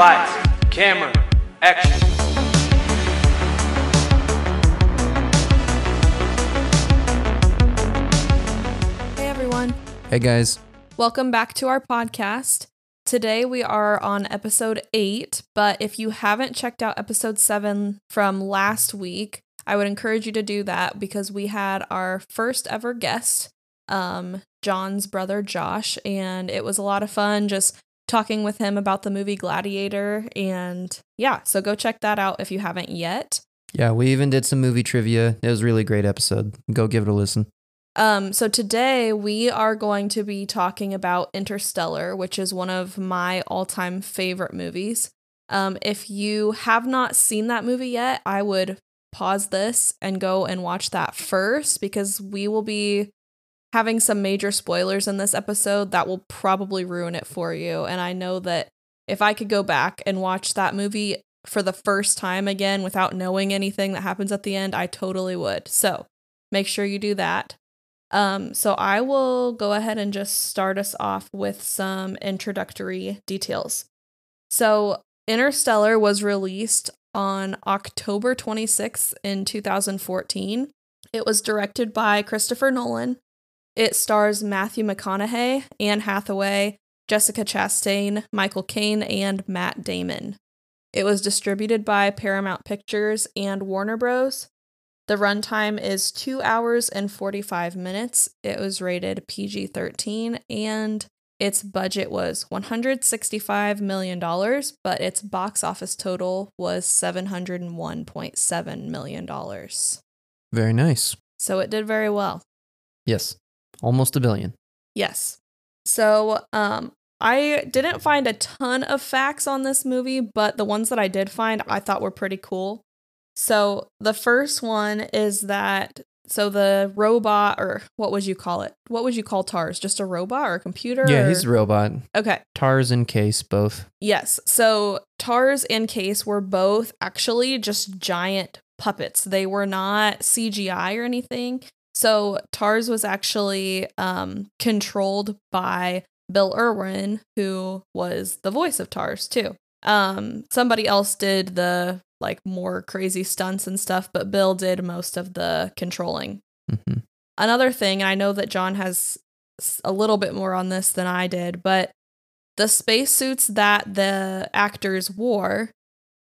Lights, camera, action. Hey everyone, Hey guys. welcome back to our podcast. Today we are on episode 8, but if you haven't checked out episode 7 from last week, I would encourage you to do that because we had our first ever guest, um, Jon's brother Josh, and it was a lot of fun just talking with him about the movie Gladiator. And yeah, so go check that out if you haven't yet. Yeah, we even did some movie trivia. It was a really great episode. Go give it a listen. Um, so today we are going to be talking about Interstellar, which is one of my all-time favorite movies. Um, if you have not seen that movie yet, I would pause this and go and watch that first because we will be having some major spoilers in this episode that will probably ruin it for you. And I know that if I could go back and watch that movie for the first time again without knowing anything that happens at the end, I totally would. So make sure you do that. Um, so I will go ahead and just start us off with some introductory details. So Interstellar was released on October 26th in 2014. It was directed by Christopher Nolan. It stars Matthew McConaughey, Anne Hathaway, Jessica Chastain, Michael Caine, and Matt Damon. It was distributed by Paramount Pictures and Warner Bros. The runtime is two hours and 45 minutes. It was rated PG 13 and its budget was $165 million, but its box office total was $701.7 million. Very nice. So it did very well. Yes. Almost a billion. Yes. So, um, I didn't find a ton of facts on this movie, but the ones that I did find I thought were pretty cool. So, the first one is that so the robot or what would you call it? What would you call TARS? Just a robot or a computer? Yeah, or- he's a robot. Okay. Tars and Case both. Yes. So TARS and Case were both actually just giant puppets. They were not CGI or anything. So TARS was actually um, controlled by Bill Irwin, who was the voice of TARS too. Um, somebody else did the like more crazy stunts and stuff, but Bill did most of the controlling hmm another thing, I know that Jon has a little bit more on this than I did, but the spacesuits that the actors wore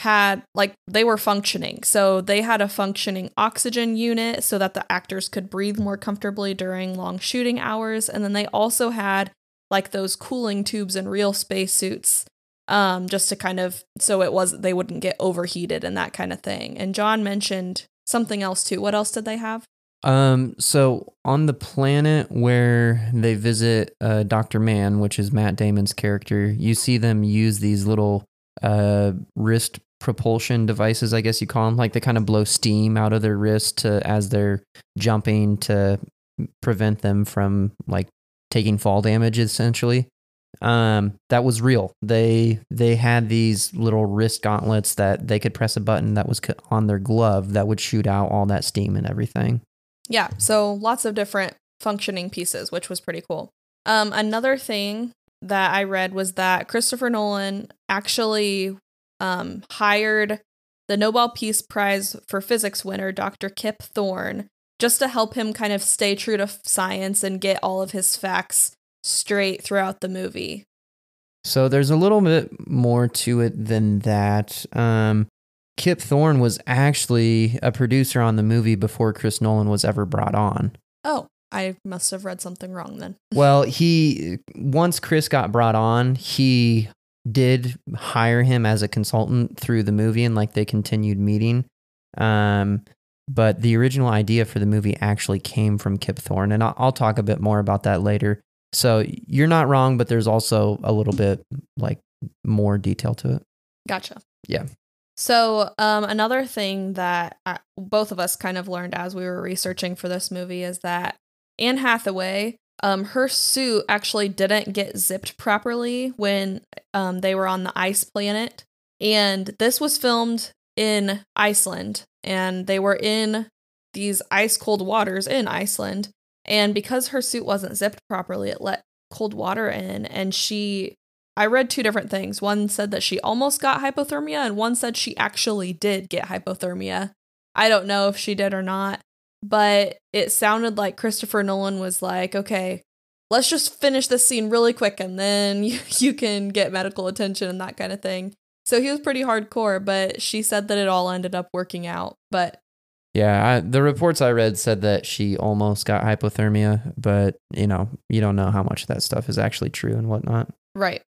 had like they were functioning. So they had a functioning oxygen unit so that the actors could breathe more comfortably during long shooting hours, and then they also had like those cooling tubes and real spacesuits um just to kind of so it was they wouldn't get overheated and that kind of thing. And Jon mentioned something else too. What else did they have? Um, so on the planet where they visit uh, Dr. Mann, which is Matt Damon's character, you see them use these little uh, wrist propulsion devices, I guess you call them. Like they kind of blow steam out of their wrist to as they're jumping to prevent them from like taking fall damage essentially. Um, that was real. They they had these little wrist gauntlets that they could press a button that was on their glove that would shoot out all that steam and everything. Yeah, so lots of different functioning pieces, which was pretty cool. Um, another thing that I read was that Christopher Nolan actually um, hired the Nobel Peace Prize for Physics winner, Dr. Kip Thorne, just to help him kind of stay true to science and get all of his facts straight throughout the movie. So there's a little bit more to it than that. Um, Kip Thorne was actually a producer on the movie before Chris Nolan was ever brought on. Oh, I must have read something wrong then. Well, he once Chris got brought on, he did hire him as a consultant through the movie, and like they continued meeting. Um, but the original idea for the movie actually came from Kip Thorne, and I'll, I'll talk a bit more about that later. So you're not wrong, but there's also a little bit like more detail to it. Gotcha. Yeah. So, um, another thing that uh, both of us kind of learned as we were researching for this movie is that Anne Hathaway, um, her suit actually didn't get zipped properly when um, they were on the ice planet. And this was filmed in Iceland, and they were in these ice cold waters in Iceland. And because her suit wasn't zipped properly, it let cold water in, and she I read two different things. One said that she almost got hypothermia, and one said she actually did get hypothermia. I don't know if she did or not, but it sounded like Christopher Nolan was like, okay, let's just finish this scene really quick and then you, you can get medical attention and that kind of thing. So he was pretty hardcore, but she said that it all ended up working out. But Yeah, I, the reports I read said that she almost got hypothermia, but you know, you don't know how much of that stuff is actually true and whatnot. Right.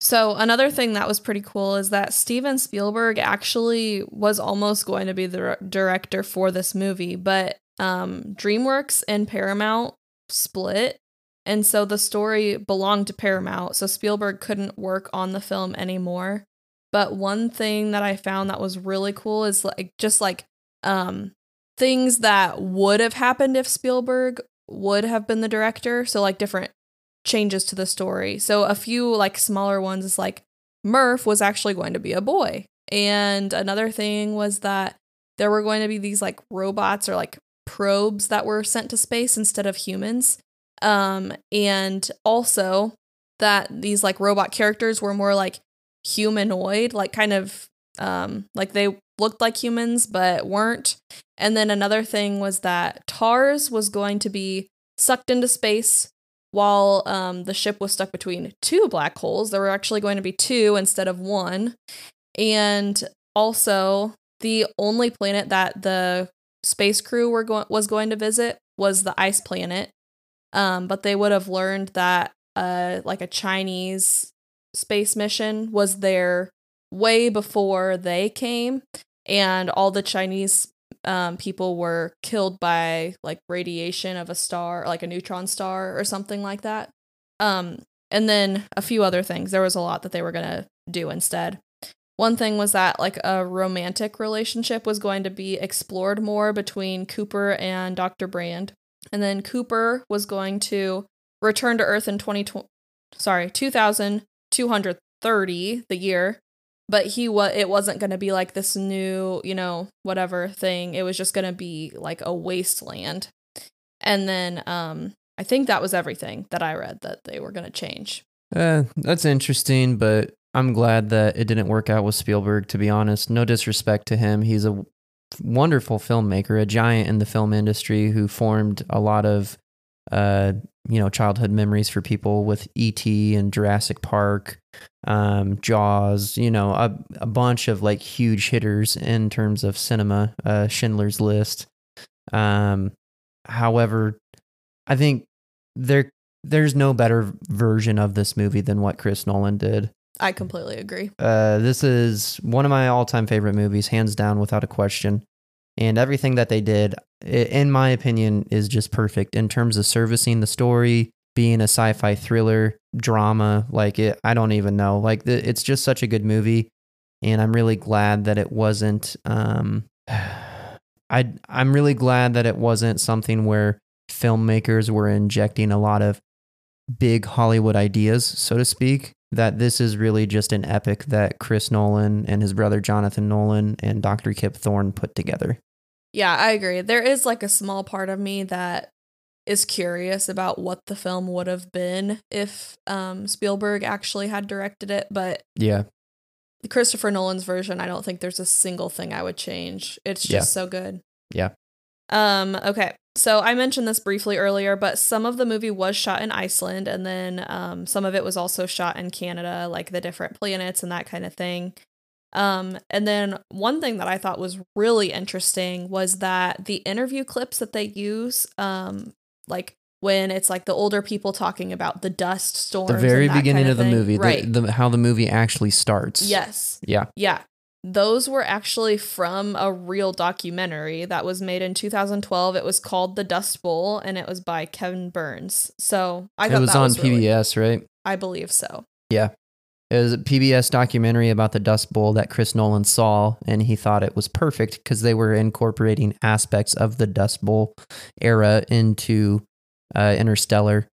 So another thing that was pretty cool is that Steven Spielberg actually was almost going to be the director for this movie, but um, DreamWorks and Paramount split, and so the story belonged to Paramount. So Spielberg couldn't work on the film anymore. But one thing that I found that was really cool is like just like um, things that would have happened if Spielberg would have been the director. So like different changes to the story. So a few like smaller ones is like Murph was actually going to be a boy. And another thing was that there were going to be these like robots or like probes that were sent to space instead of humans. Um and also that these like robot characters were more like humanoid, like kind of um like they looked like humans but weren't. And then another thing was that TARS was going to be sucked into space while um, the ship was stuck between two black holes. There were actually going to be two instead of one. And also, the only planet that the space crew were going was going to visit was the ice planet. Um, but they would have learned that uh, like a Chinese space mission was there way before they came, and all the Chinese um, people were killed by like radiation of a star, like a neutron star or something like that. Um, and then a few other things. There was a lot that they were gonna do instead. One thing was that like a romantic relationship was going to be explored more between Cooper and Dr. Brand. And then Cooper was going to return to Earth in 2020 sorry, 2230 the year but he was it wasn't going to be like this new you know whatever thing it was just going to be like a wasteland and then um i think that was everything that i read that they were going to change Uh, that's interesting, but I'm glad that it didn't work out with Spielberg, to be honest. No disrespect to him. He's a wonderful filmmaker, a giant in the film industry who formed a lot of, uh, you know, childhood memories for people with E.T. and Jurassic Park, um, Jaws, you know, a, a bunch of like huge hitters in terms of cinema, uh, Schindler's List. Um, however, I think there there's no better version of this movie than what Chris Nolan did. I completely agree Uh, this is one of my all-time favorite movies, hands down, without a question. And everything that they did, in my opinion, is just perfect in terms of servicing the story, being a sci-fi thriller, drama. Like it, I don't even know. Like the, it's just such a good movie, and I'm really glad that it wasn't. Um, I I'm really glad that it wasn't something where filmmakers were injecting a lot of big Hollywood ideas, so to speak. That this is really just an epic that Chris Nolan and his brother Jonathan Nolan and Dr. Kip Thorne put together. yeah i agree there is like a small part of me that is curious about what the film would have been if um spielberg actually had directed it but Yeah. Christopher Nolan's version, I don't think there's a single thing I would change. It's just Yeah. so good. Yeah. Um, okay. So I mentioned this briefly earlier, but some of the movie was shot in Iceland and then um some of it was also shot in Canada, like the different planets and that kind of thing. Um, and then one thing that I thought was really interesting was that the interview clips that they use, um, like when it's like the older people talking about the dust storms, The very beginning kind of the thing. movie, the- right? the, how the movie actually starts. yes, Yeah. yeah. Those were actually from a real documentary that was made in 2012. It was called The Dust Bowl and it was by Kevin Burns. So I thought it was that on was really- PBS, right? I believe so. Yeah. It was a PBS documentary about the Dust Bowl that Chris Nolan saw, and he thought it was perfect because they were incorporating aspects of the Dust Bowl era into uh, Interstellar.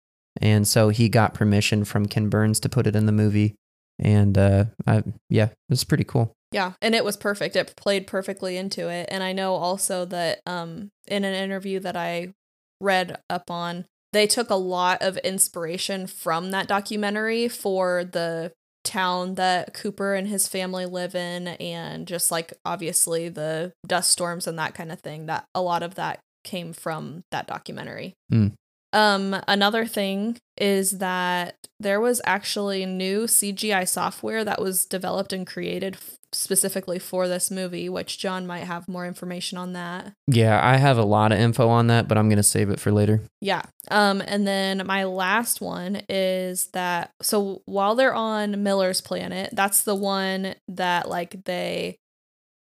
And so he got permission from Ken Burns to put it in the movie. And uh, I, yeah, it was pretty cool. Yeah, and it was perfect. It played perfectly into it. And I know also that um in an interview that I read up on, they took a lot of inspiration from that documentary for the town that Cooper and his family live in, and just like obviously the dust storms and that kind of thing. That a lot of that came from that documentary. Hmm. Um, another thing is that there was actually new CGI software that was developed and created f- specifically for this movie, which Jon might have more information on that. Yeah, I have a lot of info on that, but I'm going to save it for later. Yeah. Um, and then my last one is that so while they're on Miller's planet, that's the one that like they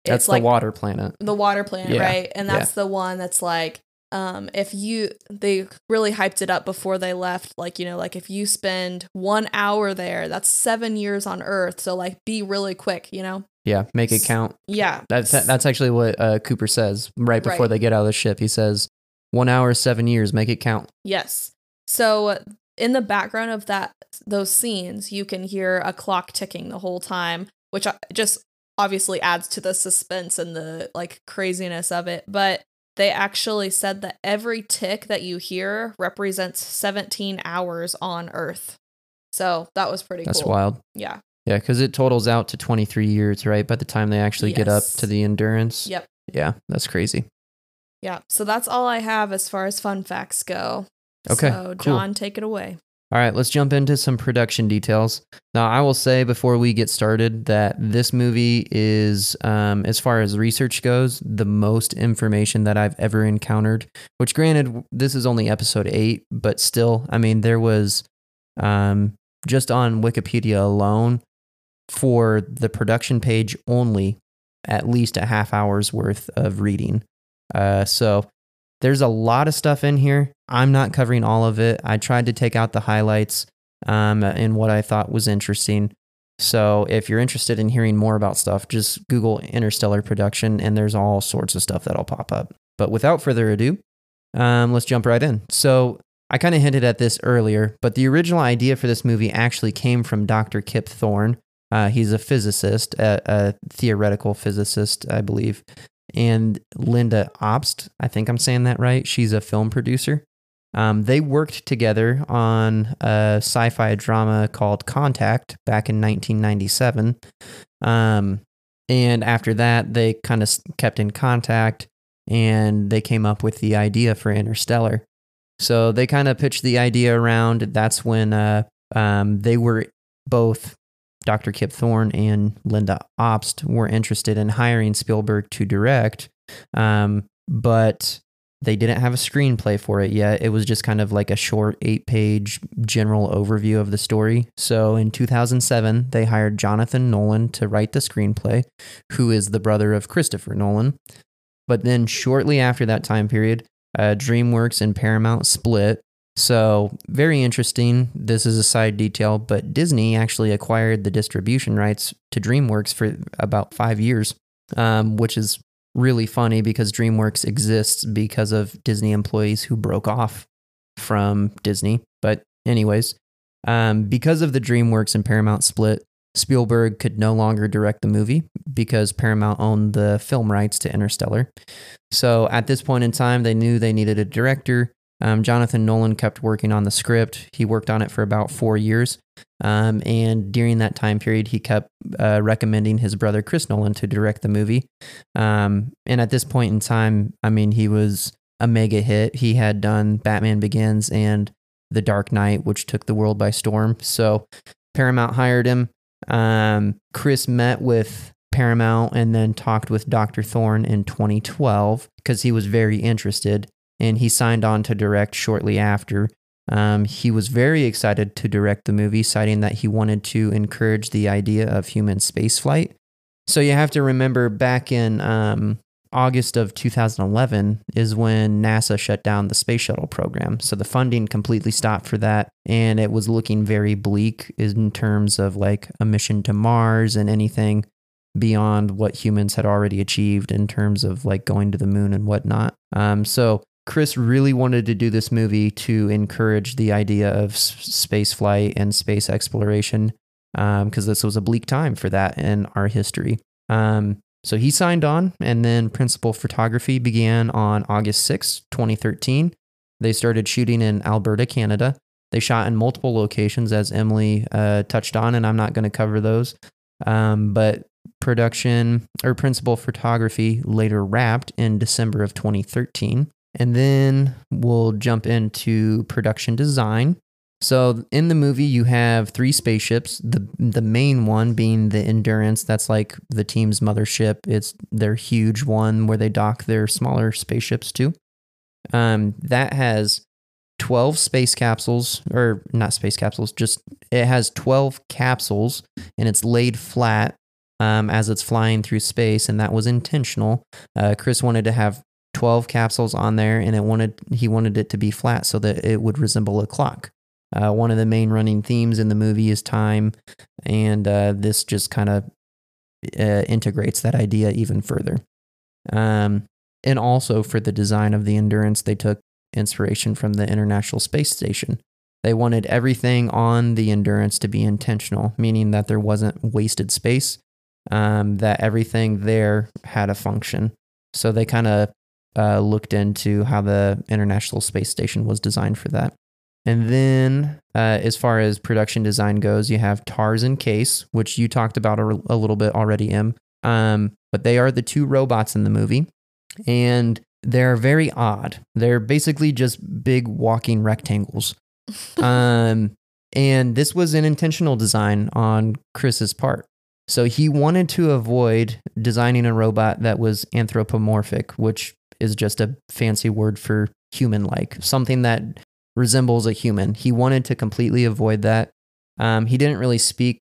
That's it's the like water planet. the water planet, Yeah, right? And that's the one that's like um if you they really hyped it up before they left like you know like if you spend 1 hour there that's 7 years on earth so like be really quick you know Yeah, make it count. yeah That's that's actually what uh, Cooper says right before Right. they get out of the ship. He says, "One hour, seven years, make it count." Yes. So in the background of that those scenes, you can hear a clock ticking the whole time, which uh, just obviously adds to the suspense and the like craziness of it, but they actually said that every tick that you hear represents 17 hours on Earth. So that was pretty That's cool. wild. Yeah. Yeah, because it totals out to 23 years, right? By the time they actually get up to the endurance. Yep. Yeah, that's crazy. Yeah. So that's all I have as far as fun facts go. Okay, So cool. Jon, take it away. All right, let's jump into some production details. Now, I will say before we get started that this movie is, um, as far as research goes, the most information that I've ever encountered. Which, granted, this is only episode eight, but still, I mean, there was um, just on Wikipedia alone for the production page only at least a half hour's worth of reading. Uh, so there's a lot of stuff in here. I'm not covering all of it. I tried to take out the highlights um, and what I thought was interesting. So if you're interested in hearing more about stuff, just Google Interstellar production and there's all sorts of stuff that'll pop up. But without further ado, um, let's jump right in. So I kind of hinted at this earlier, but the original idea for this movie actually came from Dr. Kip Thorne. Uh, he's a physicist, a, a theoretical physicist, I believe. And Lynda Obst, I think I'm saying that right. She's a film producer. Um, they worked together on a sci fi drama called Contact back in 1997. Um, and after that, they kind of kept in contact and they came up with the idea for Interstellar. So they kind of pitched the idea around. That's when uh, um, they were both Dr. Kip Thorne and Lynda Obst were interested in hiring Spielberg to direct, um, but they didn't have a screenplay for it yet. It was just kind of like a short eight page general overview of the story. So in 2007, they hired Jonathan Nolan to write the screenplay, who is the brother of Christopher Nolan. But then shortly after that time period, uh, DreamWorks and Paramount split. So, very interesting. This is a side detail, but Disney actually acquired the distribution rights to DreamWorks for about five years, um, which is really funny because DreamWorks exists because of Disney employees who broke off from Disney. But, anyways, um, because of the DreamWorks and Paramount split, Spielberg could no longer direct the movie because Paramount owned the film rights to Interstellar. So at this point in time, they knew they needed a director. Um, Jonathan Nolan kept working on the script. He worked on it for about four years. Um, and during that time period, he kept uh, recommending his brother Chris Nolan to direct the movie. Um, and at this point in time, I mean, he was a mega hit. He had done Batman Begins and The Dark Knight, which took the world by storm. So Paramount hired him. Um, Chris met with Paramount and then talked with Dr. Thorne in 2012 because he was very interested and he signed on to direct shortly after. Um, he was very excited to direct the movie, citing that he wanted to encourage the idea of human spaceflight. So you have to remember back in um, August of 2011 is when NASA shut down the space shuttle program. So the funding completely stopped for that. And it was looking very bleak in terms of like a mission to Mars and anything beyond what humans had already achieved in terms of like going to the moon and whatnot. Um, so Chris really wanted to do this movie to encourage the idea of space flight and space exploration because this was a bleak time for that in our history. Um, so he signed on, and then principal photography began on August 6, 2013. They started shooting in Alberta, Canada. They shot in multiple locations, as Emily uh, touched on, and I'm not going to cover those. Um, but production or principal photography later wrapped in December of 2013. And then we'll jump into production design. So in the movie, you have three spaceships. the The main one being the Endurance. That's like the team's mothership. It's their huge one where they dock their smaller spaceships to. Um, that has 12 space capsules, or not space capsules, just it has 12 capsules and it's laid flat um, as it's flying through space, and that was intentional. Uh, Chris wanted to have 12 capsules on there, and it wanted he wanted it to be flat so that it would resemble a clock. Uh, one of the main running themes in the movie is time, and uh, this just kind of uh, integrates that idea even further. Um, and also for the design of the Endurance, they took inspiration from the International Space Station. They wanted everything on the Endurance to be intentional, meaning that there wasn't wasted space, um, that everything there had a function. So they kind of uh, looked into how the International Space Station was designed for that. And then, uh, as far as production design goes, you have TARS and Case, which you talked about a, a little bit already, Em. Um, but they are the two robots in the movie and they're very odd. They're basically just big walking rectangles. um, and this was an intentional design on Chris's part. So he wanted to avoid designing a robot that was anthropomorphic, which is just a fancy word for human like, something that resembles a human. He wanted to completely avoid that. Um, he didn't really speak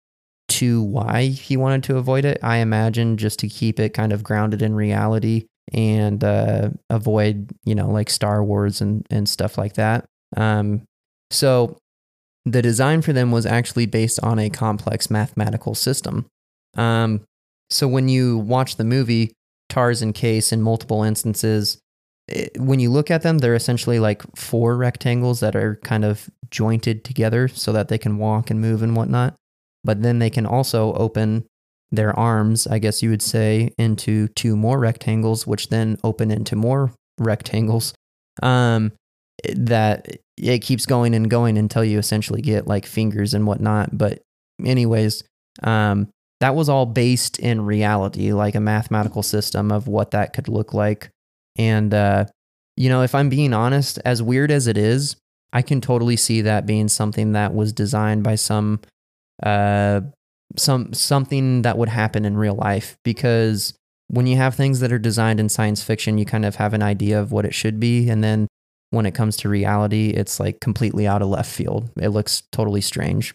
to why he wanted to avoid it. I imagine just to keep it kind of grounded in reality and uh, avoid, you know, like Star Wars and, and stuff like that. Um, so the design for them was actually based on a complex mathematical system. Um, so when you watch the movie, TARS and Case in multiple instances, it, when you look at them, they're essentially like four rectangles that are kind of jointed together so that they can walk and move and whatnot. But then they can also open their arms, I guess you would say, into two more rectangles, which then open into more rectangles. Um, that it keeps going and going until you essentially get like fingers and whatnot. But, anyways, um, that was all based in reality, like a mathematical system of what that could look like. And, uh, you know, if I'm being honest, as weird as it is, I can totally see that being something that was designed by some uh, some something that would happen in real life because when you have things that are designed in science fiction, you kind of have an idea of what it should be. And then when it comes to reality, it's like completely out of left field. It looks totally strange.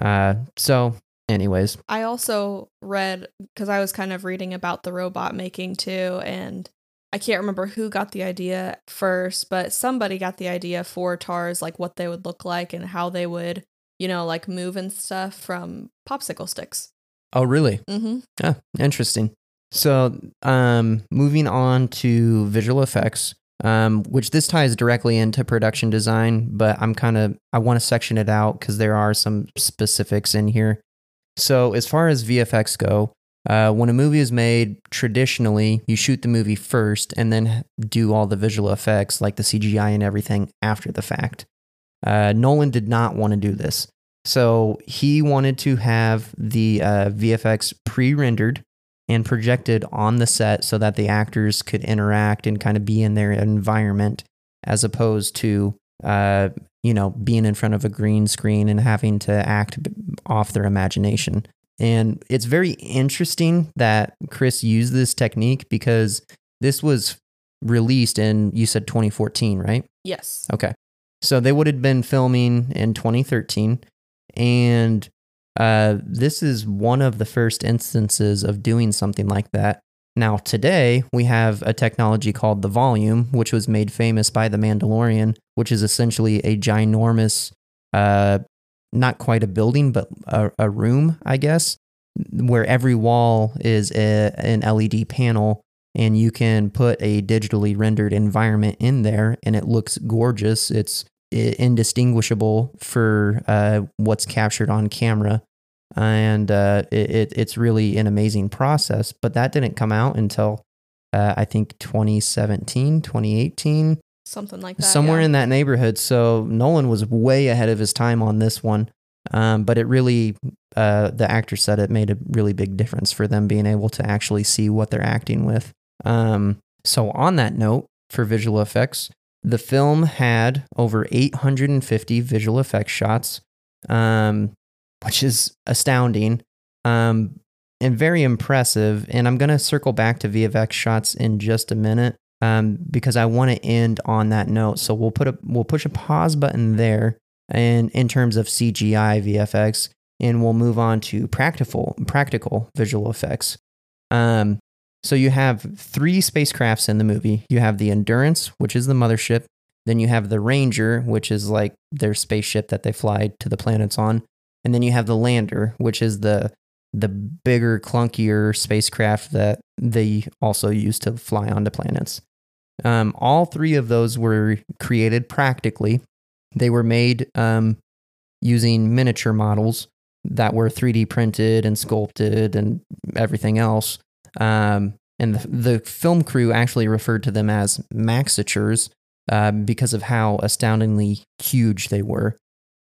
Uh, so, anyways. I also read, because I was kind of reading about the robot making too. And I can't remember who got the idea first, but somebody got the idea for TARS, like what they would look like and how they would you know, like move and stuff from popsicle sticks. Oh, really? Mm-hmm. Yeah, interesting. So, um, moving on to visual effects, um, which this ties directly into production design, but I'm kind of I want to section it out because there are some specifics in here. So, as far as VFX go, uh, when a movie is made, traditionally you shoot the movie first and then do all the visual effects like the CGI and everything after the fact. Uh, Nolan did not want to do this. So he wanted to have the uh, VFX pre rendered and projected on the set so that the actors could interact and kind of be in their environment as opposed to, uh, you know, being in front of a green screen and having to act off their imagination. And it's very interesting that Chris used this technique because this was released in, you said 2014, right? Yes. Okay. So they would have been filming in 2013. And uh, this is one of the first instances of doing something like that. Now, today, we have a technology called the volume, which was made famous by The Mandalorian, which is essentially a ginormous, uh, not quite a building, but a, a room, I guess, where every wall is a, an LED panel and you can put a digitally rendered environment in there and it looks gorgeous. It's indistinguishable for uh, what's captured on camera. And uh, it, it's really an amazing process. But that didn't come out until uh, I think 2017, 2018. Something like that. somewhere yeah. in that neighborhood. So Nolan was way ahead of his time on this one. Um, but it really, uh, the actor said it made a really big difference for them being able to actually see what they're acting with. Um, so on that note, for visual effects, the film had over 850 visual effects shots, um, which is astounding um, and very impressive. And I'm going to circle back to VFX shots in just a minute um, because I want to end on that note. So we'll put a we'll push a pause button there, and in terms of CGI VFX, and we'll move on to practical practical visual effects. Um, so you have three spacecrafts in the movie. You have the Endurance, which is the mothership. Then you have the Ranger, which is like their spaceship that they fly to the planets on. And then you have the Lander, which is the the bigger, clunkier spacecraft that they also use to fly onto planets. Um, all three of those were created practically. They were made um, using miniature models that were 3D printed and sculpted and everything else. Um, and the, the film crew actually referred to them as maxatures uh, because of how astoundingly huge they were.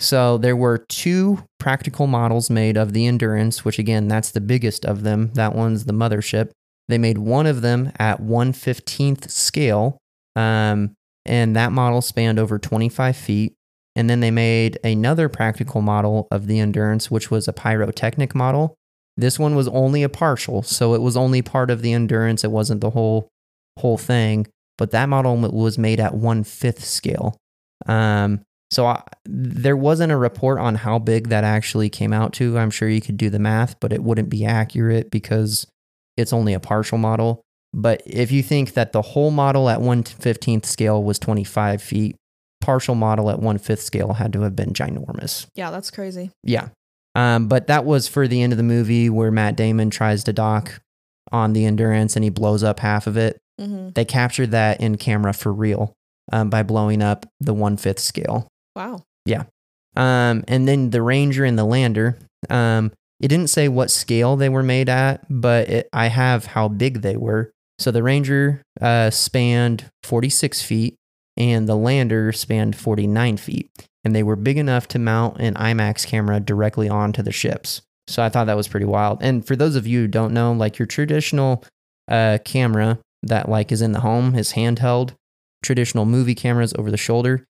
So there were two practical models made of the Endurance, which again, that's the biggest of them. That one's the mothership. They made one of them at 115th scale, um, and that model spanned over 25 feet. And then they made another practical model of the Endurance, which was a pyrotechnic model. This one was only a partial, so it was only part of the Endurance. It wasn't the whole whole thing. But that model was made at one fifth scale. Um, so I, there wasn't a report on how big that actually came out to. I'm sure you could do the math, but it wouldn't be accurate because it's only a partial model. But if you think that the whole model at 115th scale was 25 feet, partial model at 1 5th scale had to have been ginormous. Yeah, that's crazy. Yeah. Um, but that was for the end of the movie where Matt Damon tries to dock on the Endurance and he blows up half of it. hmm They captured that in camera for real um, by blowing up the 1 5th scale. Wow. Yeah. Um, and then the Ranger and the Lander. Um, it didn't say what scale they were made at, but it, I have how big they were. So the Ranger uh, spanned 46 feet and the Lander spanned 49 feet. And they were big enough to mount an IMAX camera directly onto the ships. So I thought that was pretty wild. And for those of you who don't know, like your traditional uh, camera that like is in the home is handheld, traditional movie cameras over the shoulder.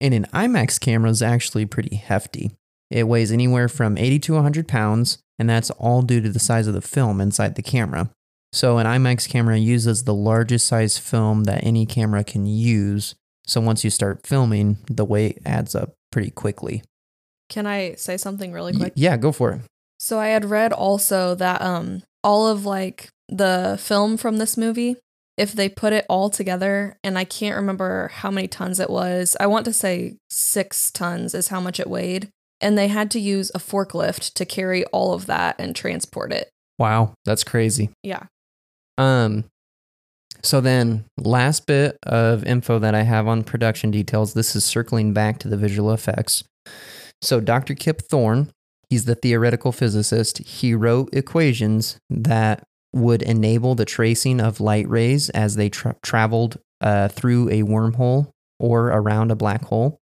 And an IMAX camera is actually pretty hefty. It weighs anywhere from 80 to 100 pounds, and that's all due to the size of the film inside the camera. So, an IMAX camera uses the largest size film that any camera can use. So, once you start filming, the weight adds up pretty quickly. Can I say something really Y- quick? yeah, go for it. So I had read also that um all of like the film from this movie, if they put it all together, and I can't remember how many tons it was. I want to say six tons is how much it weighed. And they had to use a forklift to carry all of that and transport it. Wow, that's crazy. Yeah. Um, so then, last bit of info that I have on production details. This is circling back to the visual effects. So Dr. Kip Thorne, he's the theoretical physicist. He wrote equations that would enable the tracing of light rays as they tra- traveled uh, through a wormhole or around a black hole.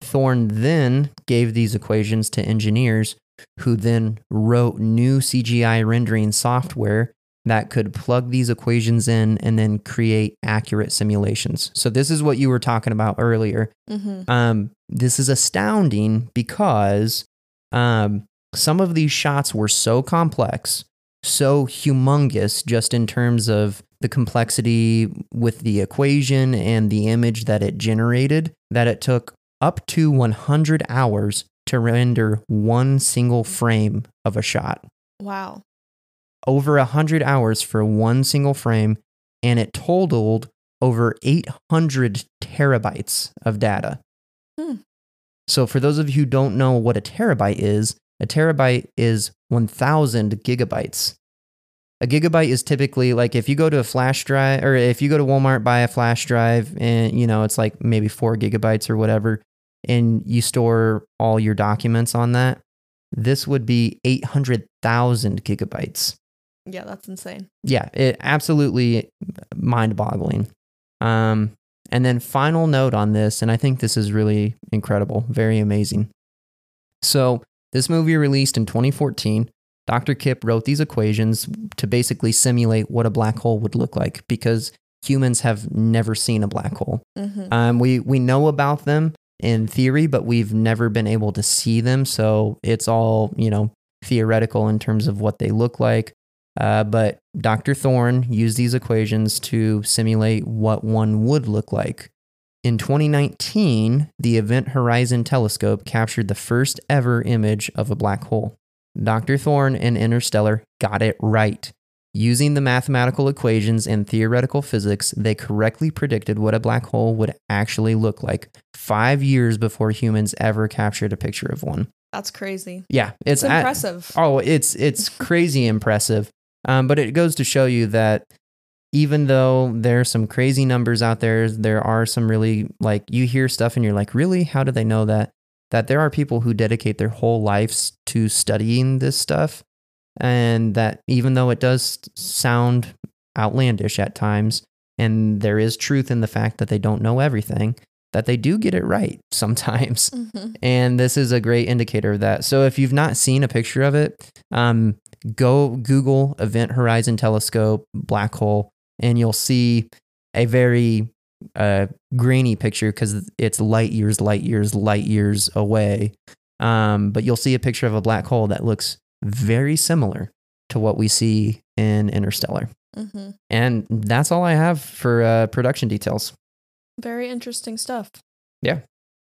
Thorne then gave these equations to engineers who then wrote new CGI rendering software that could plug these equations in and then create accurate simulations. So, this is what you were talking about earlier. Mm-hmm. Um, this is astounding because um, some of these shots were so complex, so humongous, just in terms of the complexity with the equation and the image that it generated, that it took up to 100 hours to render one single frame of a shot. Wow. Over 100 hours for one single frame, and it totaled over 800 terabytes of data. Hmm. So, for those of you who don't know what a terabyte is, a terabyte is 1000 gigabytes. A gigabyte is typically like if you go to a flash drive or if you go to Walmart, buy a flash drive and you know, it's like maybe four gigabytes or whatever, and you store all your documents on that, this would be 800,000 gigabytes Yeah, that's insane. yeah, it absolutely mind boggling. Um, And then, final note on this, and I think this is really incredible, very amazing. So, this movie released in 2014. Dr. Kip wrote these equations to basically simulate what a black hole would look like because humans have never seen a black hole. Mhm. Um, we we know about them in theory, but we've never been able to see them. So it's all you know theoretical in terms of what they look like. Uh, but Dr. Thorne used these equations to simulate what one would look like. In 2019, the Event Horizon Telescope captured the first ever image of a black hole. Dr. Thorne and Interstellar got it right. Using the mathematical equations and theoretical physics, they correctly predicted what a black hole would actually look like five years before humans ever captured a picture of one. That's crazy. Yeah, It's, it's, at- impressive. oh, it's it's crazy impressive. Um, but it goes to show you that even though there's some crazy numbers out there, there are some really like you hear stuff and you're like, really? How do they know that? That there are people who dedicate their whole lives to studying this stuff, and that even though it does sound outlandish at times, and there is truth in the fact that they don't know everything, that they do get it right sometimes. Mhm. And this is a great indicator of that. So if you've not seen a picture of it, um, go Google Event Horizon Telescope black hole, and you'll see a very uh, grainy picture because it's light years, light years, light years away. Um, but you'll see a picture of a black hole that looks very similar to what we see in Interstellar. Mhm. And that's all I have for uh, production details. Very interesting stuff. Yeah.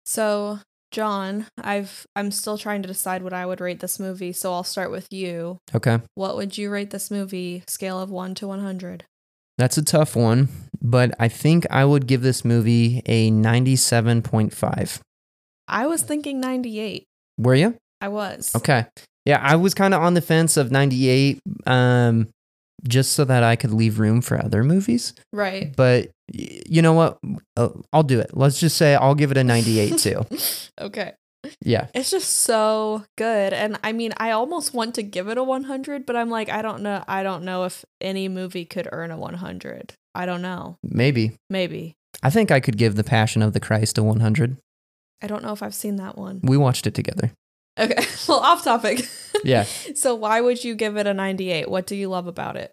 So, Jon, I've I'm still trying to decide what I would rate this movie, so I'll start with you. Okay. What would you rate this movie scale of 1 to 100? That's a tough one, but I think I would give this movie a 97.5. I was thinking 98. Were you? I was. Okay. Yeah, I was kind of on the fence of 98 um just so that I could leave room for other movies. Right. But y- you know what? Uh, I'll do it. Let's just say I'll give it a 98 too. okay. Yeah. It's just so good. And I mean, I almost want to give it a 100, but I'm like, I don't know. I don't know if any movie could earn a 100. I don't know. Maybe. Maybe. I think I could give The Passion of the Christ a 100. I don't know if I've seen that one. We watched it together. Okay. Well, off topic. Yeah. so why would you give it a 98? What do you love about it?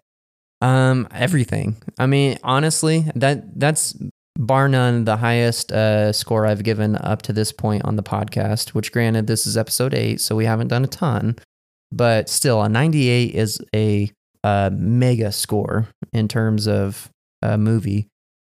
Um, everything. I mean, honestly, that that's bar none the highest uh, score I've given up to this point on the podcast. Which, granted, this is episode eight, so we haven't done a ton, but still, a 98 is a, mega score in terms of a movie,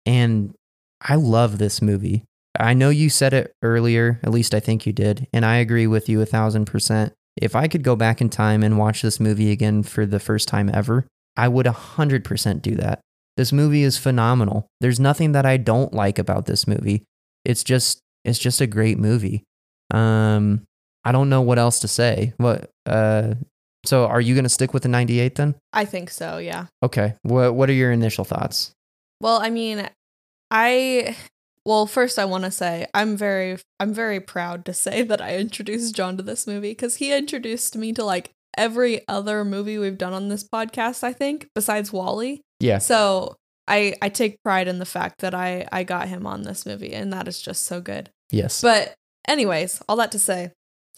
and I love this movie. I know you said it earlier, at least I think you did, and I agree with you a thousand percent. If I could go back in time and watch this movie again for the first time ever, I would a 100% do that. This movie is phenomenal. There's nothing that I don't like about this movie. It's just it's just a great movie. Um I don't know what else to say. What uh so are you going to stick with the 98 then? I think so, yeah. Okay. What what are your initial thoughts? Well, I mean, I well, first I want to say I'm very I'm very proud to say that I introduced Jon to this movie cuz he introduced me to like every other movie we've done on this podcast, I think, besides WALL-E. Yeah. So, I I take pride in the fact that I I got him on this movie and that is just so good. Yes. But anyways, all that to say,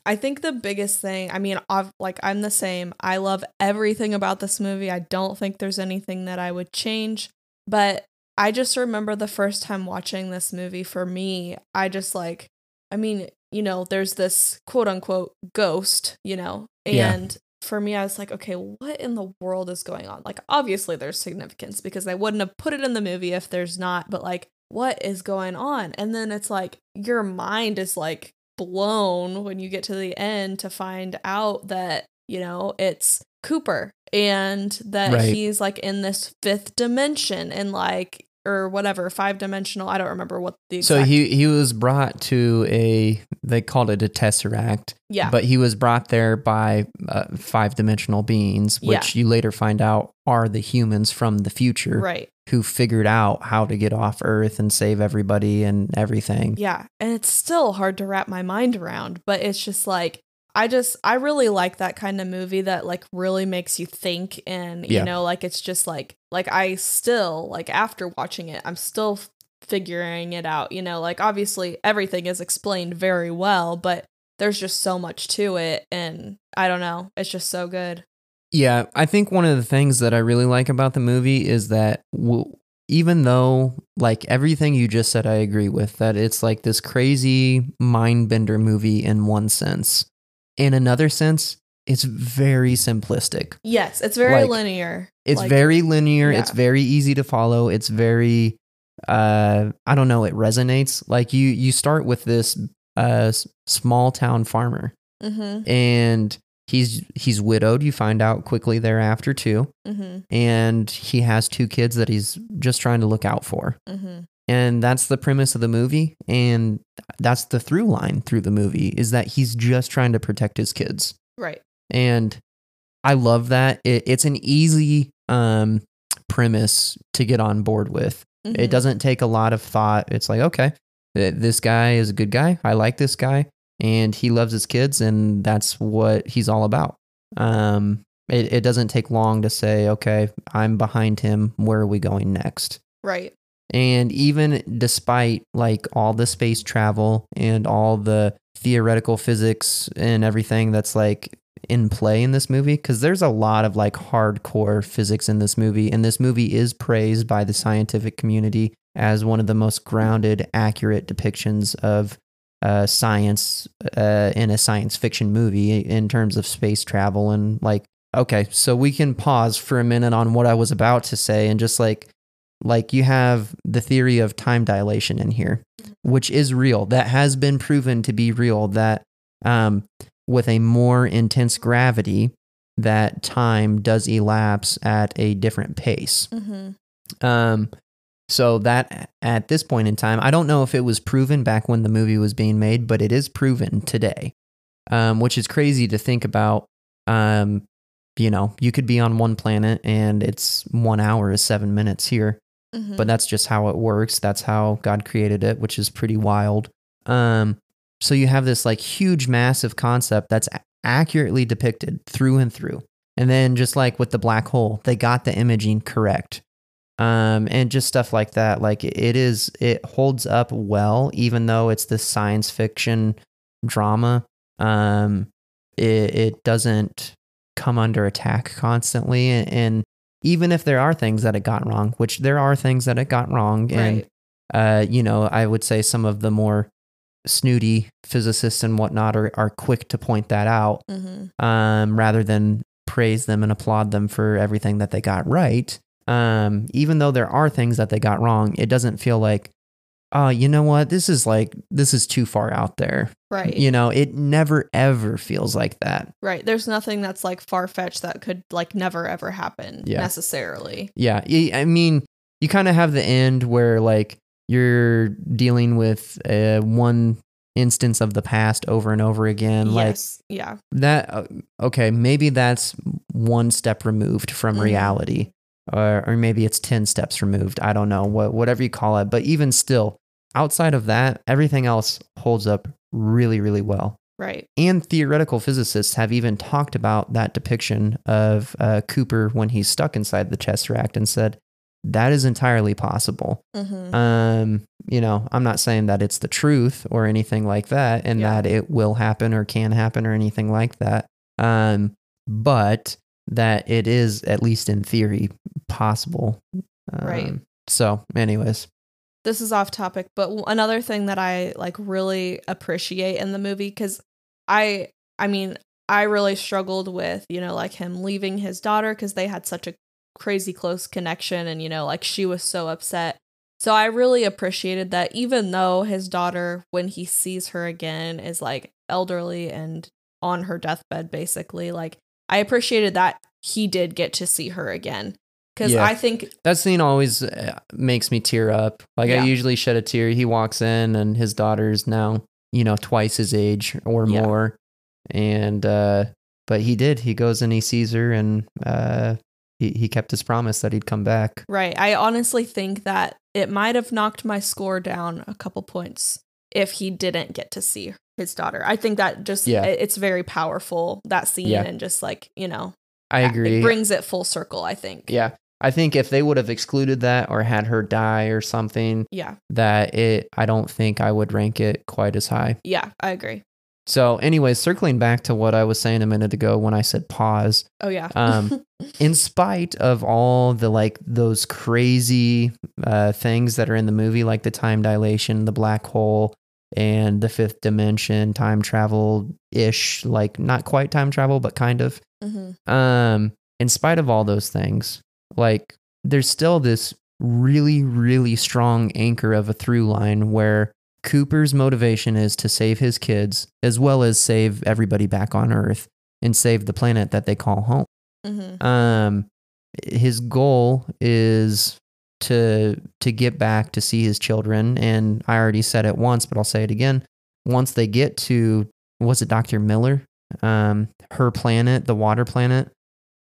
I think the biggest thing, I mean, I've, like I'm the same. I love everything about this movie. I don't think there's anything that I would change, but I just remember the first time watching this movie for me, I just like I mean, you know, there's this quote unquote ghost, you know. And for me, I was like, okay, what in the world is going on? Like obviously there's significance because they wouldn't have put it in the movie if there's not, but like what is going on? And then it's like your mind is like blown when you get to the end to find out that, you know, it's Cooper and that Right. he's like in this fifth dimension and like or whatever, five dimensional. I don't remember what the so he he was brought to a they called it a tesseract, Yeah. but he was brought there by uh, five dimensional beings, which you later find out are the humans from the future right. who figured out how to get off Earth and save everybody and everything. Yeah. And it's still hard to wrap my mind around, but it's just like I just I really like that kind of movie that like really makes you think and you Yeah. know like it's just like like I still like after watching it I'm still figuring it out. You know, like obviously everything is explained very well, but there's just so much to it. And I don't know, it's just so good. Yeah, I think one of the things that I really like about the movie is that w- even though like everything you just said I agree with that it's like this crazy mind bender movie in one sense. In another sense, it's very simplistic. Yes, it's very Like, linear. It's Like, very linear, it's very easy to follow, it's very uh I don't know, it resonates. Like you you start with this uh small town farmer Mhm. and he's he's widowed, you find out quickly thereafter too Mhm. and he has two kids that he's just trying to look out for. Mhm. And that's the premise of the movie and that's the through line through the movie is that he's just trying to protect his kids. Right. And I love that. It, it's an easy um premise to get on board with. Mhm. It doesn't take a lot of thought. It's like, okay, this guy is a good guy. I like this guy and he loves his kids and that's what he's all about. Um it, it doesn't take long to say, okay, I'm behind him. Where are we going next? Right. And even despite like all the space travel and all the theoretical physics and everything that's like in play in this movie, because there's a lot of like hardcore physics in this movie, and this movie is praised by the scientific community as one of the most grounded, accurate depictions of uh, science uh, in a science fiction movie in terms of space travel and like. Okay, so we can pause for a minute on what I was about to say and just like like you have the theory of time dilation in here which is real. That has been proven to be real that um, with a more intense gravity that time does elapse at a different pace. Mhm. um, so that at this point in time i don't know if it was proven back when the movie was being made but it is proven today. Um, which is crazy to think about. Um, you know you could be on one planet and it's one hour is seven minutes here Mhm. but that's just how it works. That's how God created it, which is pretty wild. Um, so you have this like huge, massive concept that's accurately depicted through and through. And then just like with the black hole, they got the imaging correct. Um, and just stuff like that. Like it is, it holds up well, even though it's this science fiction drama. Um, it, it doesn't come under attack constantly. And, and even if there are things that it got wrong, which there are things that it got wrong, and uh, you know, I would say some of the more snooty physicists and whatnot are, are quick to point that out, Mhm. um, rather than praise them and applaud them for everything that they got right. Um, even though there are things that they got wrong, it doesn't feel like, oh, you know what, this is like this is too far out there. Right. You know, it never ever feels like that. Right. There's nothing that's like far fetched that could like never ever happen Yeah. necessarily. Yeah, I mean, you kind of have the end where like you're dealing with uh, one instance of the past over and over again, like yes. Yeah. that. Uh, okay, maybe that's one step removed from Mhm. reality, or or maybe it's ten steps removed. I don't know what whatever you call it, but even still, outside of that, everything else holds up really, really well. Right. And theoretical physicists have even talked about that depiction of uh, Cooper when he's stuck inside the Tesseract and said that is entirely possible. Mm-hmm. Um, you know, I'm not saying that it's the truth or anything like that, and Yeah. that it will happen or can happen or anything like that. Um, but that it is at least in theory possible. Right. Um, So, anyways, this is off topic, but another thing that I like really appreciate in the movie cuz I I mean, I really struggled with, you know, like him leaving his daughter cuz they had such a crazy close connection and you know, like she was so upset. So I really appreciated that even though his daughter when he sees her again is like elderly and on her deathbed basically, like I appreciated that he did get to see her again. Cuz Yeah. I think That scene always uh, makes me tear up. Like Yeah. I usually shed a tear. He walks in and his daughter's now, you know, twice his age or Yeah. more. And uh but he did. He goes and he sees her and uh he, he kept his promise that he'd come back. Right. I honestly think that it might have knocked my score down a couple points if he didn't get to see his daughter. I think that just Yeah. it- it's very powerful that scene Yeah. and just like, you know, I agree. it brings it full circle, I think. yeah. I think if they would have excluded that or had her die or something, Yeah. that it, I don't think I would rank it quite as high. Yeah, I agree. So, anyways, circling back to what I was saying a minute ago when I said pause, Oh yeah. Um, in spite of all the like those crazy uh, things that are in the movie, like the time dilation, the black hole, and the fifth dimension, time travel ish, like not quite time travel, but kind of. hmm Um, in spite of all those things, like there's still this really, really strong anchor of a through line where Cooper's motivation is to save his kids as well as save everybody back on Earth and save the planet that they call home. hmm Um, his goal is to to get back to see his children, and I already said it once, but I'll say it again. Once they get to was it Doctor Miller, um, her planet, the water planet.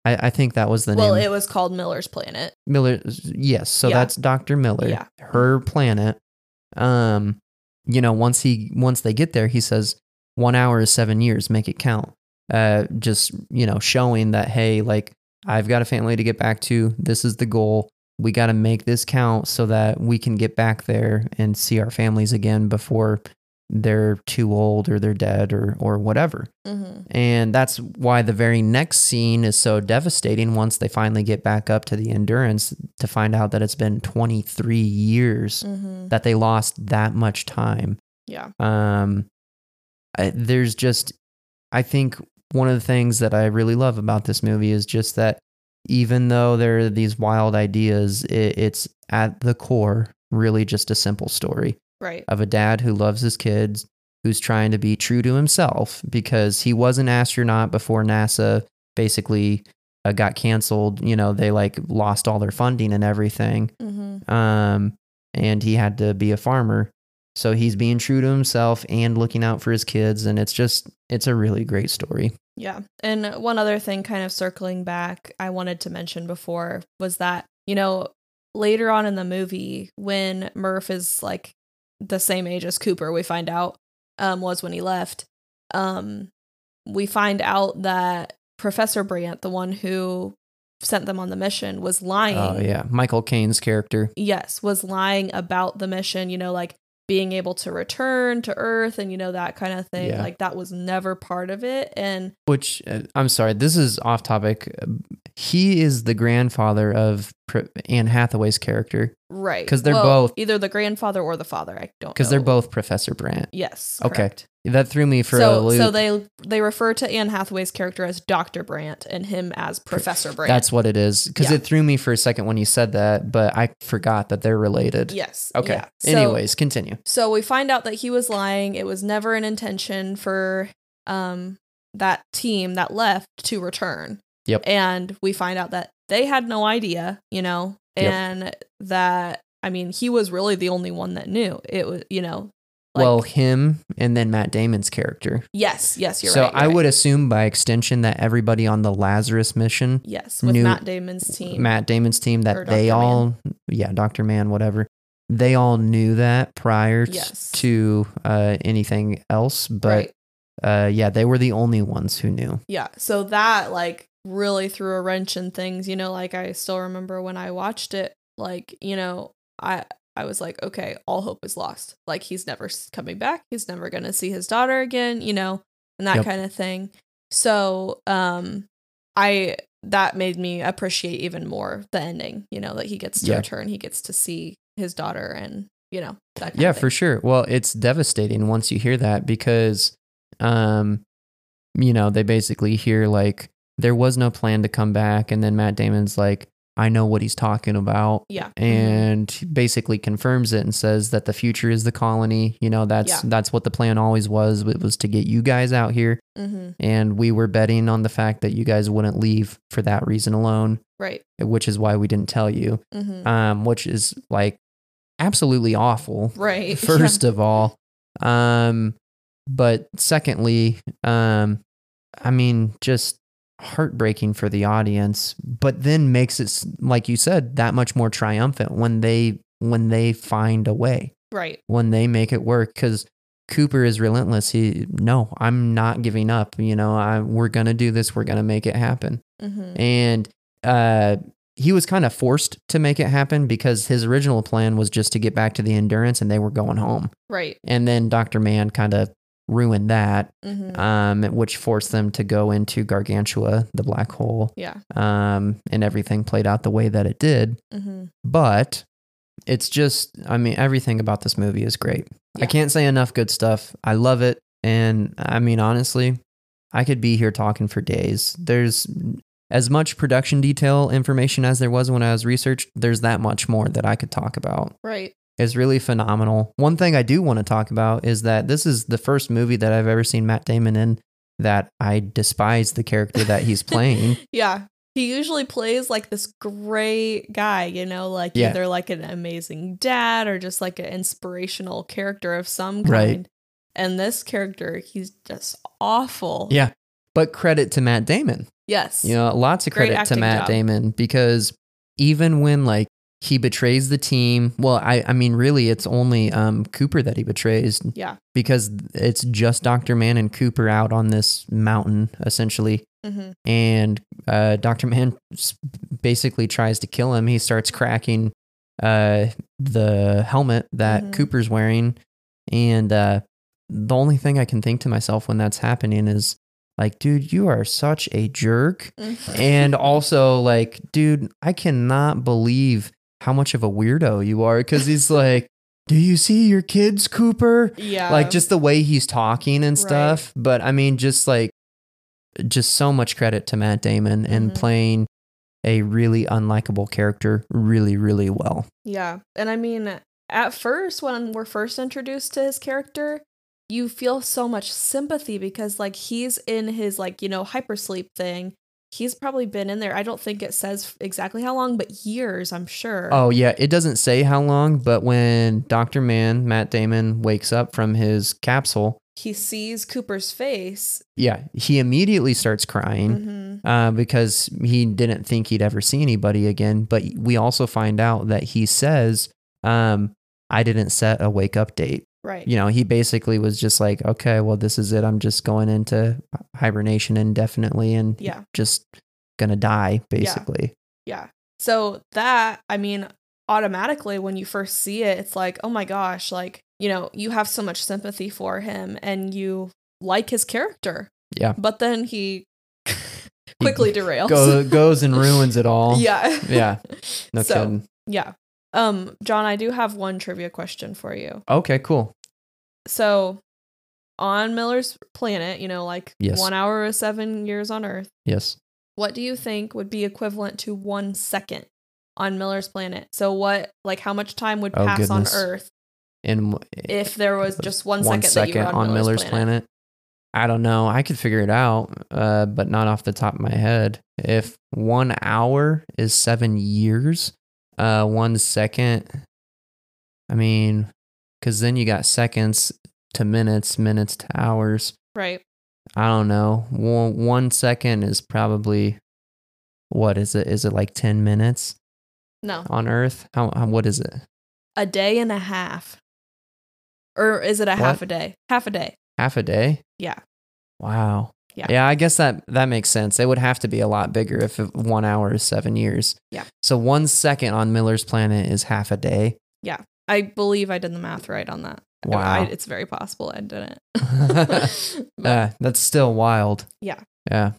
I, I think that was the Well, name. Well, it was called Miller's Planet. Miller, yes. So Yeah. that's Doctor Miller, Yeah. her planet. Um, you know, once he once they get there, he says one hour is seven years. Make it count. Uh, just you know, showing that hey, like I've got a family to get back to. This is the goal. We got to make this count so that we can get back there and see our families again before they're too old or they're dead or or whatever. hmm And that's why the very next scene is so devastating once they finally get back up to the endurance to find out that it's been 23 years hmm that they lost that much time. Yeah. Um, I, there's just, I think one of the things that I really love about this movie is just that even though there are these wild ideas, it, it's at the core really just a simple story Right. of a dad who loves his kids, who's trying to be true to himself because he was an astronaut before NASA basically uh, got canceled. You know, they like lost all their funding and everything. hmm Um, and he had to be a farmer. So he's being true to himself and looking out for his kids. And it's just, it's a really great story. Yeah. And one other thing, kind of circling back, I wanted to mention before was that, you know, later on in the movie, when Murph is like the same age as Cooper, we find out um, was when he left. Um, we find out that Professor Brandt, the one who sent them on the mission, was lying. Oh, yeah. Michael Caine's character. Yes, was lying about the mission, you know, like being able to return to Earth and, you know, that kind of thing. Yeah. Like that was never part of it. And Which uh, I'm sorry, this is off topic. He is the grandfather of Anne Hathaway's character Right. Because they're Well, both- either the grandfather or the father. I don't because they're both Professor Brandt. Yes. Okay. correct. That threw me for a so loop. so they they refer to Anne Hathaway's character as Dr. Brandt and him as Professor Brandt. That's what it is. Because Yeah. it threw me for a second when you said that, but I forgot that they're related. yes. Okay. yeah. So- Anyways, continue. So we find out that he was lying. It was never an intention for um that team that left to return. Yep. And we find out that they had no idea, you know, Yep. and that I mean, he was really the only one that knew. It was, you know, like well, him and then Matt Damon's character. yes, yes, you're so right. you're I right. would assume by extension that everybody on the Lazarus mission, yes, with Matt Damon's team. Matt Damon's team, that they all, yeah, Dr. Mann, whatever, they all knew that prior Yes. to uh, anything else. But right. uh, yeah, they were the only ones who knew. Yeah. So that like really threw a wrench in things, you know, like I still remember when I watched it, like, you know, I I was like, okay, all hope is lost. Like he's never coming back. He's never going to see his daughter again, you know, and that Yep. kind of thing. So, um I that made me appreciate even more the ending, you know, that he gets to Yeah. return, he gets to see his daughter and, you know, that kind yeah for sure well it's devastating once you hear that because um you know they basically hear like there was no plan to come back. And then matt damon's like i know what he's talking about. Yeah. and he basically confirms it and says that the future is the colony. You know that's Yeah. that's what the plan always was. It was to get you guys out here. Hmm and we were betting on the fact that you guys wouldn't leave for that reason alone Right. which is why we didn't tell you hmm um which is like absolutely awful right. first of all. Um but secondly um i mean just heartbreaking for the audience but then makes it like you said that much more triumphant when they when they find a way Right. when they make it work cuz Cooper is relentless. He no, I'm not giving up. You know, I, we're gonna do this. We're gonna make it happen hmm and uh he was kind of forced to make it happen because his original plan was just to get back to the endurance and they were going home. Right. And then Dr. Mann kind of ruined that, hmm um, which forced them to go into Gargantua, the black hole, yeah. um, and everything played out the way that it did. hmm But it's just, I mean, everything about this movie is great. I can't say enough good stuff. I love it. And I mean, honestly, I could be here talking for days. There's as much production detail information as there was when I was researched, there's that much more that I could talk about. Right. It's really phenomenal. One thing I do want to talk about is that this is the first movie that I've ever seen Matt Damon in that I despise the character that he's playing. Yeah. He usually plays like this great guy, you know, like Yeah. either like an amazing dad or just like an inspirational character of some kind. Right. And this character, he's just awful. yeah. But credit to Matt Damon. Yes. You know, lots of Great credit to Matt job. Damon because even when like he betrays the team, well, I I mean really it's only um Cooper that he betrays Yeah. because it's just Dr. Mann and Cooper out on this mountain essentially hmm and uh Dr. Mann basically tries to kill him. He starts cracking uh the helmet that Mhm. Cooper's wearing and uh the only thing I can think to myself when that's happening is like dude, you are such a jerk and also like dude i cannot believe how much of a weirdo you are because he's like do you see your kids cooper yeah. like just the way he's talking and Right. stuff but i mean just like just so much credit to matt damon and Mhm. playing a really unlikable character really really well Yeah. And I mean, at first, when we're first introduced to his character, you feel so much sympathy because, like, he's in his, like, you know, hypersleep thing. He's probably been in there. I don't think it says exactly how long, but years, I'm sure. oh yeah it doesn't say how long but when dr mann matt damon wakes up from his capsule He sees Cooper's face. yeah he immediately starts crying hmm uh, because he didn't think he'd ever see anybody again. But we also find out that he says, um, I didn't set a wake up date. Right. You know, he basically was just like, okay, well, this is it. I'm just going into hibernation indefinitely and Yeah. just gonna die, basically. Yeah. So that, I mean, automatically when you first see it, it's like, oh my gosh, like, you know, you have so much sympathy for him and you like his character. Yeah. But then he quickly derails. Go, goes and ruins it all. yeah. Yeah. No so, kidding. yeah. Um, Jon, I do have one trivia question for you. Okay, cool. So, on Miller's planet, you know, like Yes. one hour is seven years on Earth. Yes. What do you think would be equivalent to one second on Miller's planet? So, what, like, how much time would Oh, pass on. Earth And if there was just one, one second, second that you on, on Miller's planet. I don't know. I could figure it out, uh, but not off the top of my head. If one hour is seven years, uh, one second, I mean, because then you got seconds to minutes, minutes to hours. Right. I don't know. One, one second is probably what is it? Is it like ten minutes No, on Earth? How, how what is it? a day and a half. Or is it a half a day? Half a day. Half a day? Yeah. Wow. Yeah. Yeah, I guess that that makes sense. It would have to be a lot bigger if one hour is seven years. Yeah. So one second on Miller's planet is half a day. Yeah, I believe I did the math right on that. Wow. I, it's very possible I didn't. Uh, that's still wild. Yeah. Yeah.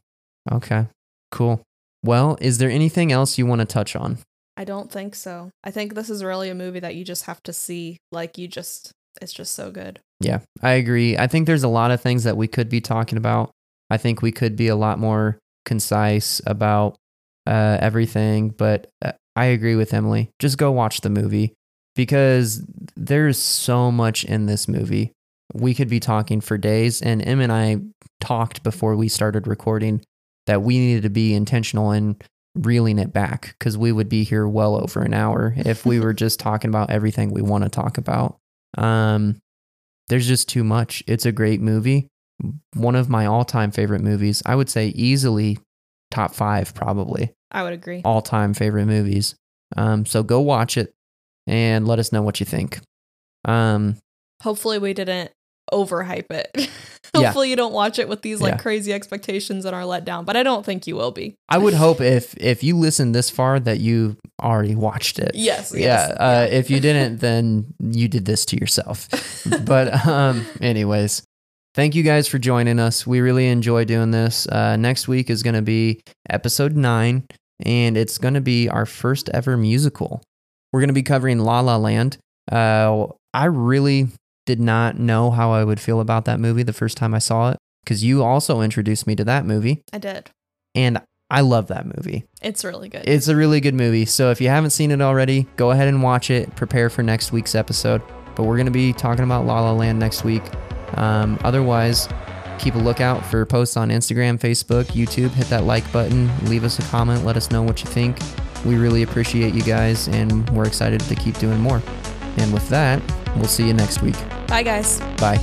Okay. Cool. Well, is there anything else you want to touch on? I don't think so. I think this is really a movie that you just have to see. Like you just it's just so good. Yeah, I agree. I think there's a lot of things that we could be talking about. I think we could be a lot more concise about uh, everything, but uh, I agree with Emily. Just go watch the movie because there's so much in this movie. We could be talking for days, and Em and I talked before we started recording that we needed to be intentional in reeling it back because we would be here well over an hour if we were just talking about everything we want to talk about. Um, there's just too much. It's a great movie. One of my all time favorite movies. I would say easily top five, probably I would agree. all time favorite movies. Um, so go watch it and let us know what you think. Um, Hopefully we didn't overhype it. Yeah. Hopefully you don't watch it with these like Yeah. crazy expectations and are let down, but I don't think you will be. I would hope if if you listened this far that you already watched it. Yes, Yeah. yes, Uh, if you didn't, then you did this to yourself. but um, anyways, thank you guys for joining us. We really enjoy doing this. Uh, next week is going to be episode nine, and it's going to be our first ever musical. We're going to be covering La La Land. Uh, I really did not know how I would feel about that movie the first time I saw it because you also introduced me to that movie, I did. and I love that movie. It's really good. It's a really good movie. So if you haven't seen it already, go ahead and watch it. Prepare for next week's episode. But we're going to be talking about La La Land next week. Um, otherwise, keep a lookout for posts on Instagram, Facebook, YouTube. Hit that like button. Leave us a comment. Let us know what you think. We really appreciate you guys, and we're excited to keep doing more. And with that, we'll see you next week. Bye guys. Bye.